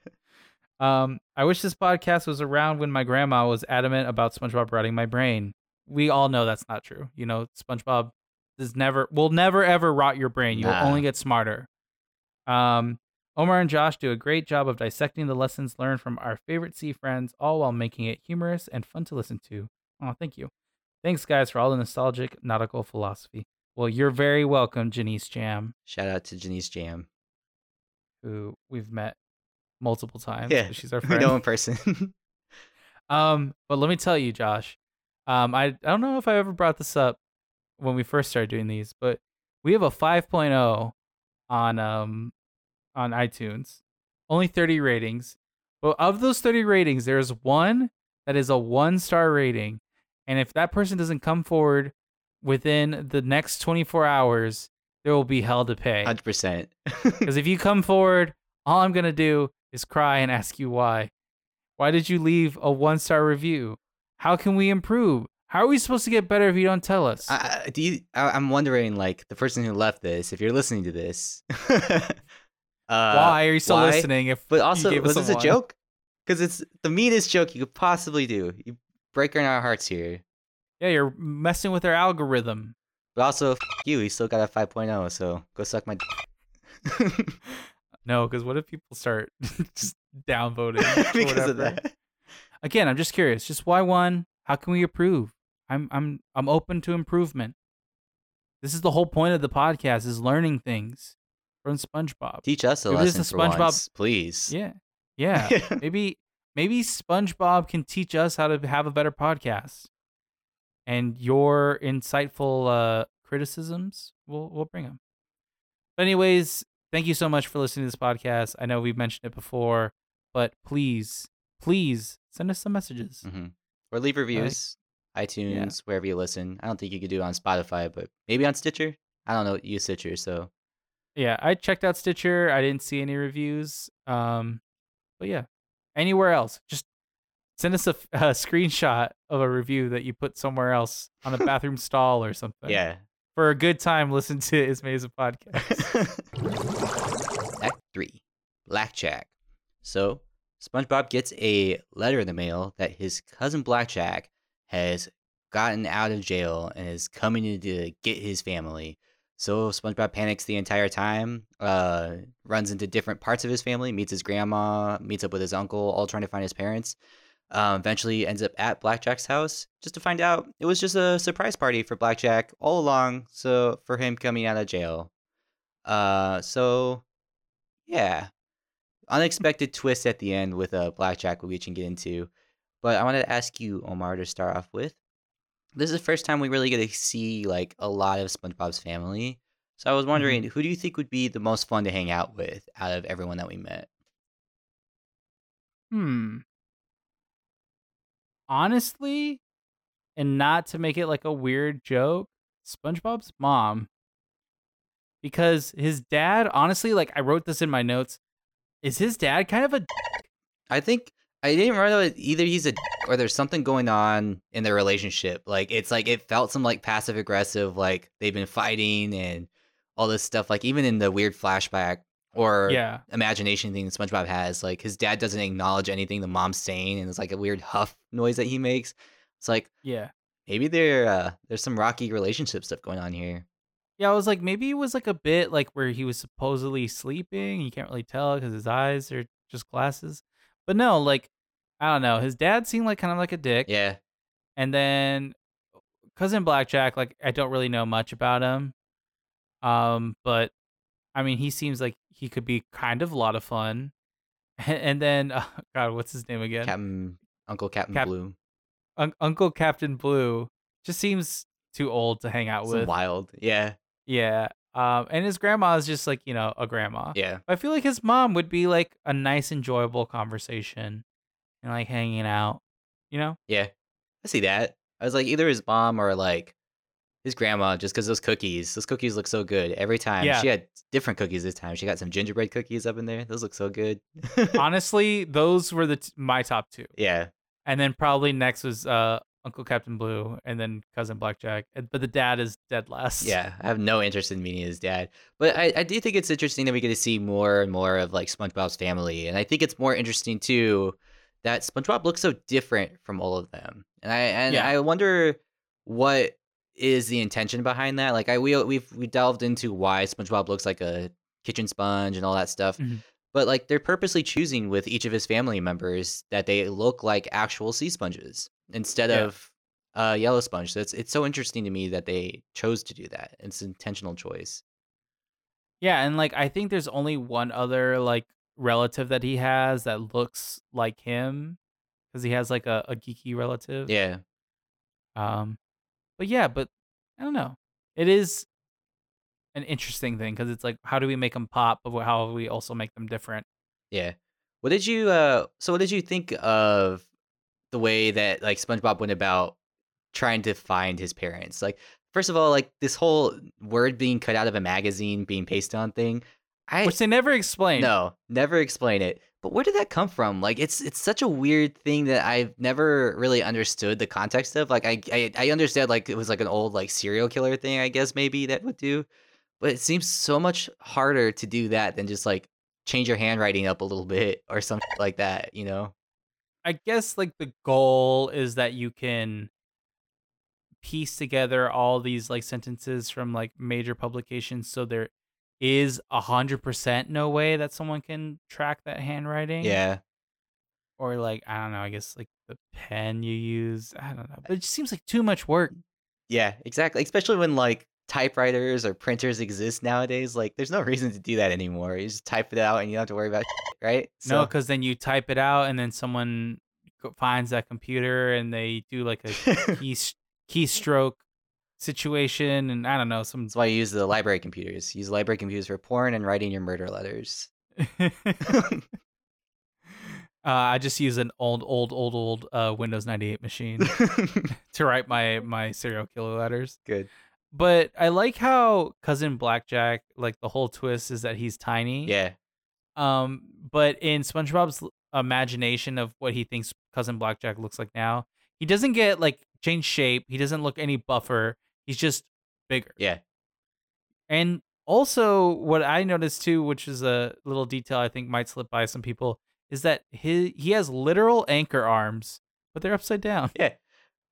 um, I wish this podcast was around when my grandma was adamant about SpongeBob rotting my brain. We all know that's not true. You know, SpongeBob is never will never ever rot your brain. You will only get smarter. Um, Omar and Josh do a great job of dissecting the lessons learned from our favorite sea friends, all while making it humorous and fun to listen to. Oh, thank you. Thanks, guys, for all the nostalgic nautical philosophy. Well, you're very welcome, Janice Jam, Shout out to Janice Jam. who we've met multiple times. Yeah, she's our We friend. know in person. Um, but let me tell you, Josh. Um, I I don't know if I ever brought this up when we first started doing these, but we have a 5.0 on um on iTunes. Only 30 ratings. But of those 30 ratings, there's one that is a one star rating. And if that person doesn't come forward within the next 24 hours, there will be hell to pay. Hundred percent. Because if you come forward, all I'm gonna do is cry and ask you why. Why did you leave a one star review? How can we improve? How are we supposed to get better if you don't tell us? I, do you? I, I'm wondering, like, the person who left this, if you're listening to this, uh, why are you still why? listening? If But also, was this a one? joke? Because it's the meanest joke you could possibly do. You're breaking our hearts here. Yeah, you're messing with our algorithm. But also, f- you, you still got a 5.0, so go suck my. d- No, because what if people start just downvoting because of that. Again, I'm just curious. Just why one? How can we improve? I'm I'm I'm open to improvement. This is the whole point of the podcast: is learning things from SpongeBob. Teach us a Maybe lesson for SpongeBob- once, please. Yeah, yeah. maybe maybe SpongeBob can teach us how to have a better podcast. And your insightful uh, criticisms, we'll we'll bring them. But anyways, thank you so much for listening to this podcast. I know we've mentioned it before, but please, please send us some messages. hmm Or leave reviews, iTunes, wherever you listen. I don't think you could do it on Spotify, but maybe on Stitcher. I don't know. Use Stitcher, so Yeah, I checked out Stitcher. I didn't see any reviews. Um, but yeah, anywhere else, just send us a screenshot of a review that you put somewhere else on a bathroom stall or something. yeah. for a good time, listen to Ismay's podcast. Act three, Blackjack. So SpongeBob gets a letter in the mail that his cousin Blackjack has gotten out of jail and is coming in to get his family. So SpongeBob panics the entire time, uh, runs into different parts of his family, meets his grandma, meets up with his uncle, all trying to find his parents. Um, eventually ends up at Blackjack's house just to find out it was just a surprise party for Blackjack all along. So for him coming out of jail. Uh, so yeah, unexpected twist at the end with a uh, Blackjack we can get into. But I wanted to ask you, Omar, to start off with. This is the first time we really get to see like a lot of SpongeBob's family. So I was wondering, who do you think would be the most fun to hang out with out of everyone that we met? hmm. Honestly, and not to make it like a weird joke, SpongeBob's mom. Because his dad, honestly, like I wrote this in my notes, is his dad kind of a I think I didn't that either he's a or there's something going on in their relationship. Like it's like it felt some like passive aggressive, like they've been fighting and all this stuff. Like even in the weird flashback or yeah imagination thing that SpongeBob has, like his dad doesn't acknowledge anything the mom's saying, and it's like a weird huff noise that he makes. It's like yeah maybe there uh, there's some rocky relationship stuff going on here. Yeah, I was like, maybe it was like a bit like where he was supposedly sleeping. You can't really tell because his eyes are just glasses. But no, like, I don't know. His dad seemed like kind of like a dick. Yeah, And then cousin Blackjack, like, I don't really know much about him. Um, but I mean, he seems like he could be kind of a lot of fun. And then, uh, God, what's his name again? Captain Uncle Captain Cap- Blue. Un- Uncle Captain Blue just seems too old to hang out Some with. wild. Yeah, Yeah. Um, and his grandma is just like, you know, a grandma. yeah. I feel like his mom would be like a nice, enjoyable conversation and like hanging out, you know? Yeah, I see that. I was like, either his mom or like his grandma, just because those cookies, those cookies look so good every time. Yeah. She had different cookies this time. She got some gingerbread cookies up in there. Those look so good. Honestly, those were the t- my top two. yeah, And then probably next was uh Uncle Captain Blue, and then cousin Blackjack. and- But the dad is dead last. Yeah, I have no interest in meeting his dad, but I, I do think it's interesting that we get to see more and more of like SpongeBob's family, and I think it's more interesting too that SpongeBob looks so different from all of them, and I and Yeah. I wonder what is the intention behind that. Like I we we've we delved into why SpongeBob looks like a kitchen sponge and all that stuff. Mhm. But like they're purposely choosing with each of his family members that they look like actual sea sponges instead Yeah. of uh, yellow sponge. So it's it's so interesting to me that they chose to do that. It's an intentional choice. Yeah, and like I think there's only one other like relative that he has that looks like him because he has like a, a geeky relative. Yeah, Um, but yeah, but I don't know. It is an interesting thing because it's like, how do we make them pop, but how do we also make them different? yeah. What did you uh? So what did you think of the way that like SpongeBob went about trying to find his parents? Like first of all, like this whole word being cut out of a magazine being pasted on thing. I Which they never explain. No, never explain it. But where did that come from? Like it's it's such a weird thing that I've never really understood the context of. Like I I, I understand like it was like an old like serial killer thing, I guess maybe that would do. But it seems so much harder to do that than just like change your handwriting up a little bit or something like that, you know? I guess like the goal is that you can piece together all these like sentences from like major publications so there is a hundred percent no way that someone can track that handwriting. Yeah. Or like I don't know, I guess like the pen you use. I don't know. But it just seems like too much work. Yeah, exactly. Especially when like typewriters or printers exist nowadays. Like there's no reason to do that anymore. You just type it out and you don't have to worry about it, right? No, because then you type it out and then someone finds that computer and they do like a key keystroke situation and I don't know some. That's why you use the library computers. Use library computers for porn and writing your murder letters. Uh, I just use an old, old, old, old uh, Windows 98 machine to write my my serial killer letters. Good. But I like how cousin Blackjack, like the whole twist is that he's tiny. Yeah. Um, but in SpongeBob's imagination of what he thinks cousin Blackjack looks like now, he doesn't get like change shape. He doesn't look any buffer. He's just bigger. Yeah. And also, what I noticed too, which is a little detail I think might slip by some people, is that he he has literal anchor arms, but they're upside down. Yeah.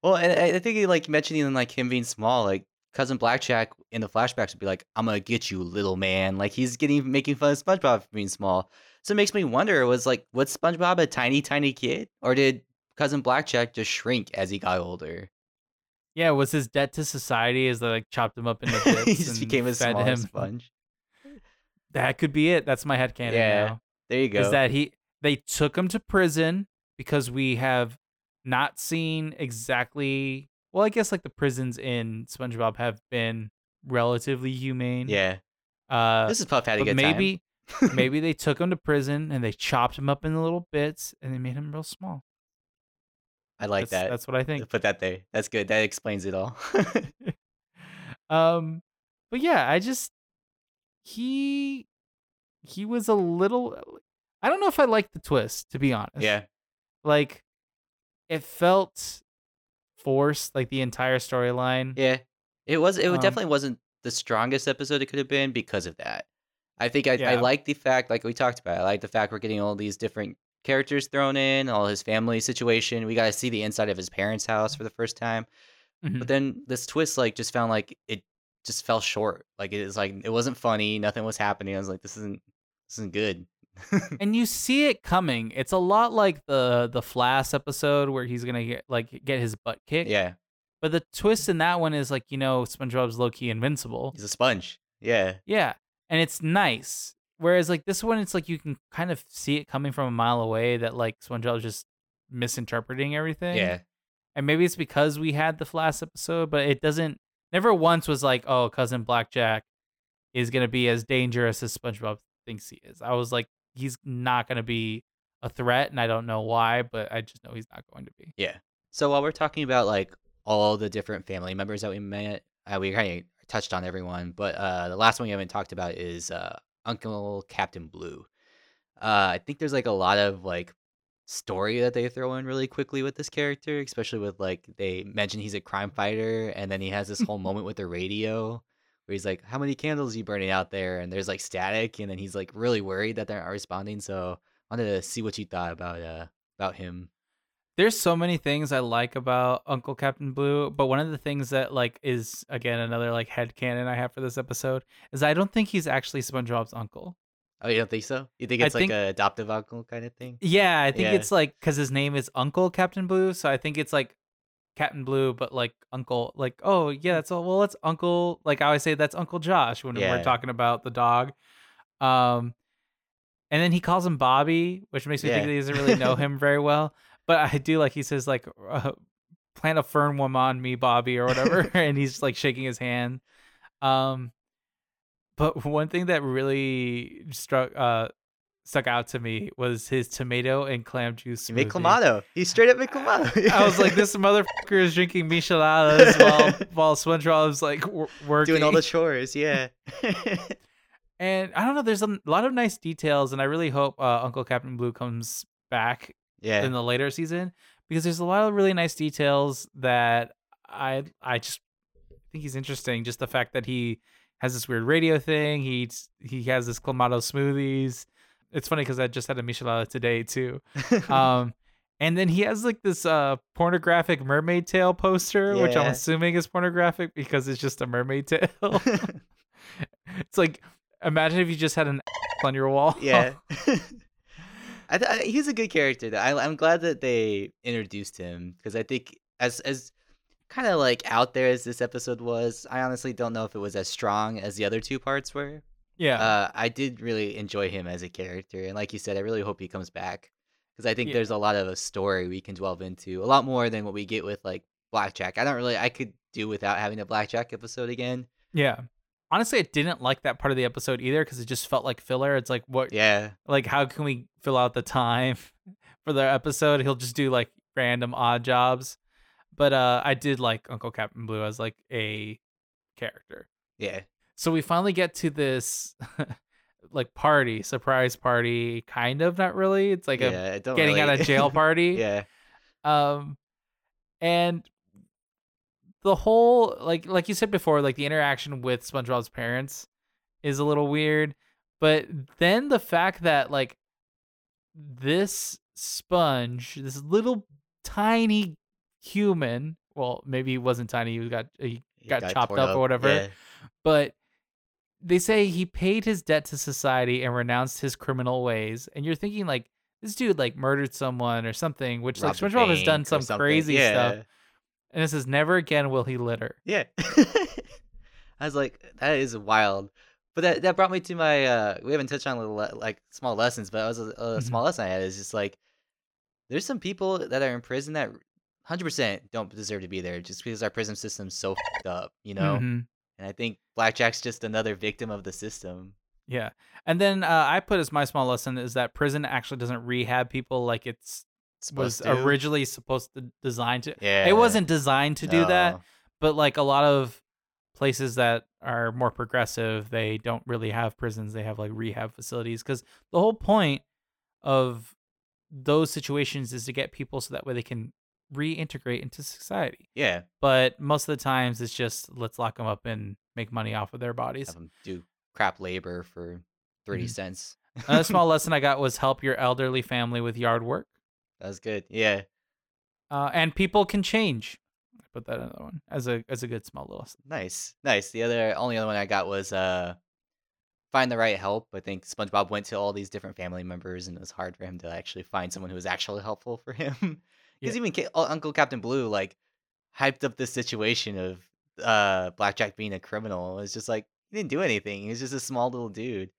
Well, and I think he like mentioning like him being small, like cousin Blackjack in the flashbacks would be like, "I'm gonna get you, little man." Like he's getting making fun of SpongeBob for being small. So it makes me wonder: was like, was SpongeBob a tiny, tiny kid, or did cousin Blackjack just shrink as he got older? Yeah, was his debt to society as they like chopped him up into bits he just and became a fed small him? sponge. That could be it. That's my headcanon Yeah, now. There you go. Is that he they took him to prison because we have not seen exactly well, I guess like the prisons in SpongeBob have been relatively humane. yeah. Uh This is Puff had a good maybe time. maybe they took him to prison and they chopped him up into little bits and they made him real small. I like that's, that. That's what I think. Put that there. That's good. That explains it all. um, but yeah, I just he he was a little. I don't know if I liked the twist to be honest. yeah. like it felt forced, like the entire storyline. Yeah, it was. It Um, definitely wasn't the strongest episode it could have been because of that. I think I, I like the fact, like we talked about, I like the fact we're getting all these different characters thrown in, all his family situation. We got to see the inside of his parents' house for the first time. Mhm. But then this twist, like, just found like it just fell short. Like it is like it wasn't funny. Nothing was happening. I was like, this isn't this isn't good. and you see it coming. It's a lot like the the Flats episode where he's gonna get like get his butt kicked. yeah, But the twist in that one is like you know SpongeBob's low key invincible. he's a sponge. Yeah, Yeah, and it's nice. Whereas like this one, it's like you can kind of see it coming from a mile away that like SpongeBob's just misinterpreting everything. yeah, and maybe it's because we had the last episode, but it doesn't. Never once was like, oh, cousin Blackjack is gonna be as dangerous as SpongeBob thinks he is. I was like, he's not gonna be a threat, and I don't know why, but I just know he's not going to be. Yeah. So while we're talking about like all the different family members that we met, uh, we kind of touched on everyone, but uh, the last one we haven't talked about is uh, Uncle Captain Blue. Uh, I think there's like a lot of like story that they throw in really quickly with this character, especially with like they mention he's a crime fighter, and then he has this whole moment with the radio where he's like, "How many candles are you burning out there?" And there's like static, and then he's like really worried that they're not responding. So I wanted to see what you thought about uh about him. There's so many things I like about Uncle Captain Blue, but one of the things that like is again another like headcanon I have for this episode is I don't think he's actually SpongeBob's uncle. Oh, you don't think so? You think I it's like think- a adoptive uncle kind of thing? Yeah, I think Yeah. it's like because his name is Uncle Captain Blue, so I think it's like Captain Blue, but like Uncle, like oh yeah, that's all. Well, that's Uncle. Like I always say, that's Uncle Josh when Yeah. we're talking about the dog. Um, and then he calls him Bobby, which makes me think that he doesn't really know him very well. But I do like he says like uh, plant a fern worm on me, Bobby, or whatever, and he's like shaking his hand. Um, but one thing that really struck uh stuck out to me was his tomato and clam juice. Smoothie. clamato. He straight up made clamato. I was like, this motherfucker is drinking micheladas while while SpongeBob's like w- working. doing all the chores. Yeah. and I don't know. There's a lot of nice details, and I really hope uh, Uncle Captain Blue comes back yeah. in the later season because there's a lot of really nice details that I I just think he's interesting. Just the fact that he has this weird radio thing. He he has this clamato smoothies. It's funny because I just had a michelada today too. Um, and then he has like this uh pornographic mermaid tail poster, which I'm assuming is pornographic because it's just a mermaid tail. it's like imagine if you just had an on your wall. yeah. I, th- I he's a good character. Though. I, I'm glad that they introduced him because I think as as kind of like out there as this episode was, I honestly don't know if it was as strong as the other two parts were. yeah. Uh, I did really enjoy him as a character, and like you said, I really hope he comes back because I think Yeah. there's a lot of a story we can delve into, a lot more than what we get with like Blackjack. I don't really, I could do without having a Blackjack episode again. Yeah. Honestly, I didn't like that part of the episode either because it just felt like filler. It's like what Yeah, like how can we fill out the time for the episode? He'll just do like random odd jobs. But uh I did like Uncle Captain Blue as like a character. yeah, So we finally get to this like party, surprise party, kind of not really. It's like a yeah. Don't getting out really- of jail party. yeah, um and the whole like like you said before like the interaction with SpongeBob's parents is a little weird but then the fact that like this sponge this little tiny human well maybe he wasn't tiny he got he He got chopped torn up or whatever. Yeah. but they say he paid his debt to society and renounced his criminal ways and you're thinking like this dude like murdered someone or something which like Robbed a SpongeBob has done some crazy yeah. stuff and it says never again will he litter Yeah. I was like, that is wild. But that, that brought me to my uh we haven't touched on little le- like small lessons, but it was a, a Mhm. small lesson I had is just like there's some people that are in prison that 100% don't deserve to be there just because our prison system's so fed up, you know? Mhm. And I think Blackjack's just another victim of the system. yeah and then uh, i put as my small lesson is that prison actually doesn't rehab people like it's was to. originally supposed to design to Yeah. it wasn't designed to do that but like a lot of places that are more progressive they don't really have prisons they have like rehab facilities because the whole point of those situations is to get people so that way they can reintegrate into society Yeah. but most of the times it's just let's lock them up and make money off of their bodies Have them do crap labor for 30 Mhm. cents. another small lesson i got was help your elderly family with yard work That was good. Yeah. uh, and people can change i put that another one as a as a good small little Nice, nice. The other only other one I got was uh find the right help. I think SpongeBob went to all these different family members, and it was hard for him to actually find someone who was actually helpful for him. Because Yeah. even Ca- uh, Uncle Captain Blue like hyped up this situation of uh Blackjack being a criminal. It's just like he didn't do anything. He was just a small little dude.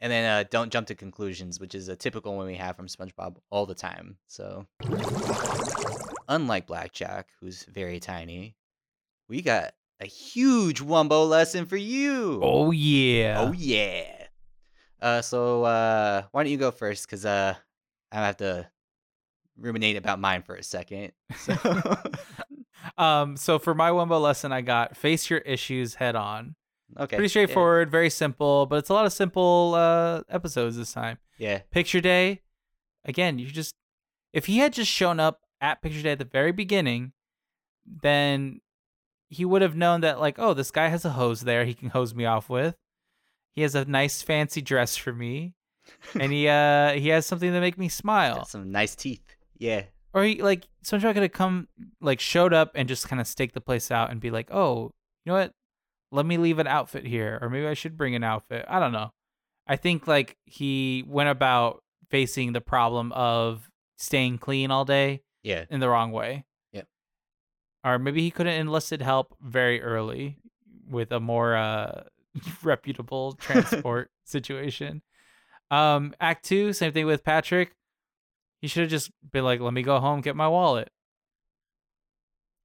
And then uh, don't jump to conclusions, which is a typical one we have from SpongeBob all the time. So, unlike Blackjack, who's very tiny, we got a huge Wumbo lesson for you. oh yeah Oh yeah. Uh, so uh, why don't you go first? Cause uh, I have to ruminate about mine for a second. So Um, so for my Wumbo lesson, I got face your issues head on. Okay, Pretty yeah, straightforward, very simple, but it's a lot of simple uh, episodes this time. Yeah, Picture day, again, you just If he had just shown up at picture day at the very beginning, then he would have known that like, oh, this guy has a hose there he can hose me off with. He has a nice fancy dress for me. and he uh he has something to make me smile. Got some nice teeth. Yeah. Or he like SpongeBob could have come like showed up and just kind of stake the place out and be like, oh, you know what? Let me leave an outfit here, or maybe I should bring an outfit. I don't know. I think like he went about facing the problem of staying clean all day Yeah. in the wrong way. Yeah. Or maybe he could have enlisted help very early with a more uh, reputable transport situation. Um, Act two, same thing with Patrick. He should have just been like, "Let me go home, get my wallet."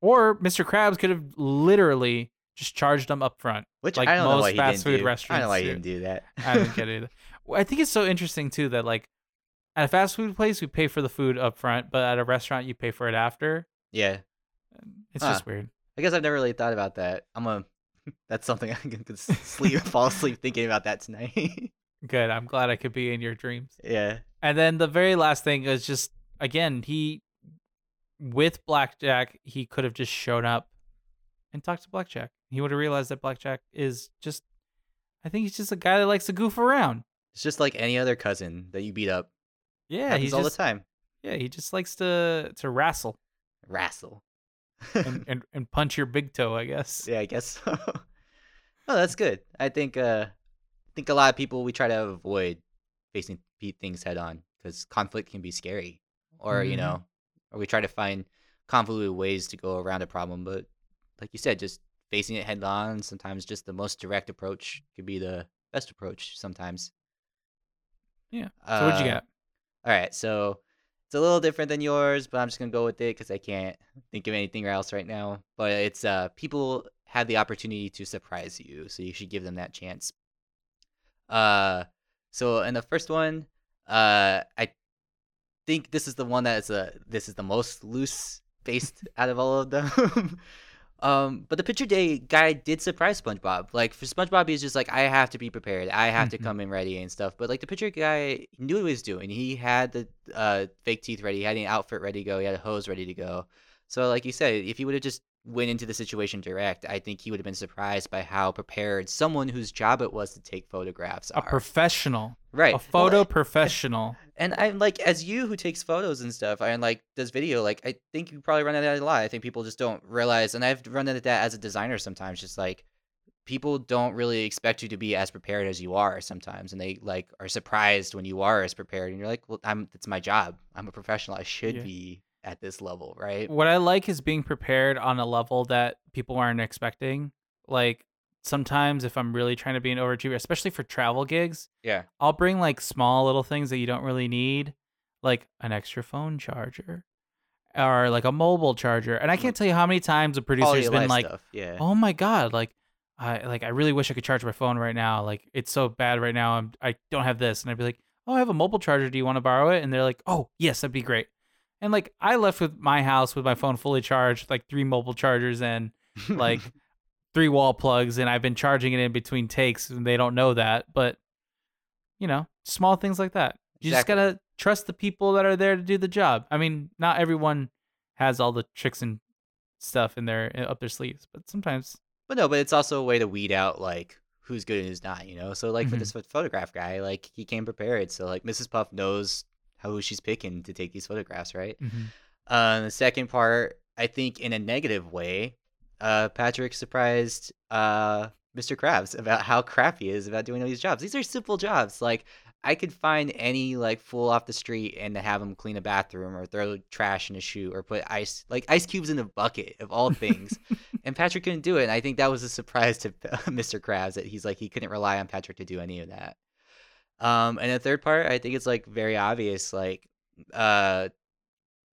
Or Mr. Krabs could have literally just charged them up front. Which Like I don't know most why he fast didn't food do. I don't know why he do. didn't do that. I didn't get it. Well, I think it's so interesting too that like at a fast food place we pay for the food up front, but at a restaurant you pay for it after. yeah. It's Huh. just weird. I guess I've never really thought about that. I'm a. That's something I can could sleep, fall asleep thinking about that tonight. Good. I'm glad I could be in your dreams. yeah. And then the very last thing is just again, he with Blackjack, he could have just shown up and talked to Blackjack. He would have realized that Blackjack is just I think he's just a guy that likes to goof around. It's just like any other cousin that you beat up. Yeah, he's all just the time. yeah, he just likes to to wrestle Wrestle. and, and, and punch your big toe, I guess. yeah, I guess so. oh, that's good. I think. Uh, I think a lot of people we try to avoid facing things head on because conflict can be scary, or you Mhm. know, or we try to find convoluted ways to go around a problem. But like you said, just facing it head on. Sometimes just the most direct approach could be the best approach. Sometimes. Yeah. So what'd you Uh, got? All right, so it's a little different than yours, but I'm just gonna go with it because I can't think of anything else right now. But it's uh, people have the opportunity to surprise you, so you should give them that chance. Uh, so in the first one, uh, I think this is the one that is a this is the most loose based out of all of them. um, but the picture day guy did surprise SpongeBob. Like for SpongeBob, he's just like, I have to be prepared. I have to Mhm. come in ready and stuff. But like the picture guy knew what he was doing. He had the uh fake teeth ready. He had an outfit ready to go. He had a hose ready to go. So like you said, if he would have just went into the situation direct, I think he would have been surprised by how prepared someone whose job it was to take photographs A are. professional. right. A Well, photo professional. And I'm like, as you who takes photos and stuff, and like does video, like I think you probably run into that a lot. I think people just don't realize, and I've run into that as a designer sometimes. Just like people don't really expect you to be as prepared as you are sometimes, and they like are surprised when you are as prepared, and you're like, well, I'm it's my job. I'm a professional. I should Yeah. be at this level, right? What I like is being prepared on a level that people aren't expecting. Like sometimes if I'm really trying to be an overachiever, especially for travel gigs, Yeah. I'll bring like small little things that you don't really need, like an extra phone charger or like a mobile charger. And I can't tell you how many times a producer's been like. Yeah. "Oh my god, like I like I really wish I could charge my phone right now. Like it's so bad right now. I'm I don't have this." And I'd be like, "Oh, I have a mobile charger. Do you want to borrow it?" And they're like, "Oh, yes, that'd be great." And like I left with my house with my phone fully charged, like three mobile chargers and like three wall plugs and I've been charging it in between takes and they don't know that, but you know, small things like that. You Exactly. just got to trust the people that are there to do the job. I mean, not everyone has all the tricks and stuff in their up their sleeves, but sometimes But no, but it's also a way to weed out like who's good and who's not, you know. So like for Mhm. this photograph guy, like he came prepared. So like Mrs. Puff knows how she's picking to take these photographs, right? Uh, the second part, I think, in a negative way, uh, Patrick surprised uh, Mr. Krabs about how crappy he is about doing all these jobs. These are simple jobs. Like I could find any like fool off the street and to have him clean a bathroom or throw trash in a shoe or put ice like ice cubes in a bucket of all things. and Patrick couldn't do it. And I think that was a surprise to Mr. Krabs that he's like he couldn't rely on Patrick to do any of that. Um, and the third part, I think it's like very obvious. Like, uh,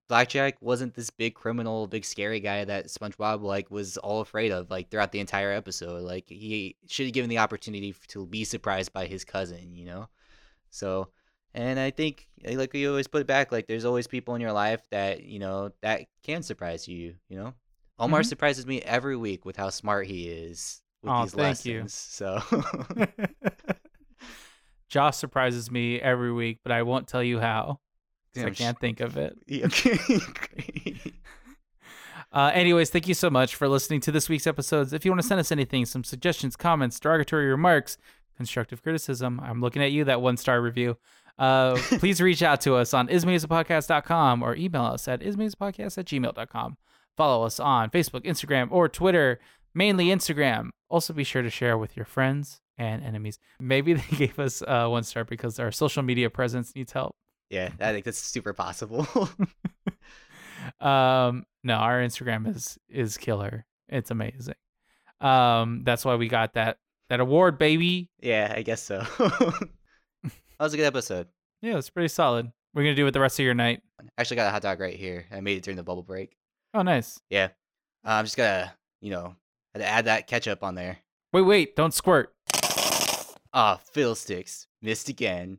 Blackjack wasn't this big criminal, big scary guy that SpongeBob like was all afraid of like throughout the entire episode. Like he should have given the opportunity to be surprised by his cousin, you know. So, and I think eh, like we always put it back, like there's always people in your life that you know that can surprise you. You know, Omar Mhm. surprises me every week with how smart he is with Aw, these thank you. So. Josh surprises me every week, but I won't tell you how. 'Cause I can't think of it. Okay. Uh, anyways, thank you so much for listening to this week's episodes. If you want to send us anything, some suggestions, comments, derogatory remarks, constructive criticism, I'm looking at you, that one star review. Uh, please reach out to us on ismusicpodcast.com or email us at ismusicpodcast at gmail.com. Follow us on Facebook, Instagram, or Twitter, mainly Instagram. Also, be sure to share with your friends and enemies. Maybe they gave us uh, one star because our social media presence needs help. Yeah, I think that's super possible. Um, no, our Instagram is is killer. It's amazing. Um, that's why we got that that award, baby. yeah, I guess so. that was a good episode. Yeah, it's pretty solid. We're gonna do with the rest of your night. I actually, got a hot dog right here. I made it during the bubble break. Oh, nice. Yeah, uh, I'm just gonna, you know, add that ketchup on there. Wait, wait, don't squirt. Ah, fiddlesticks, missed again.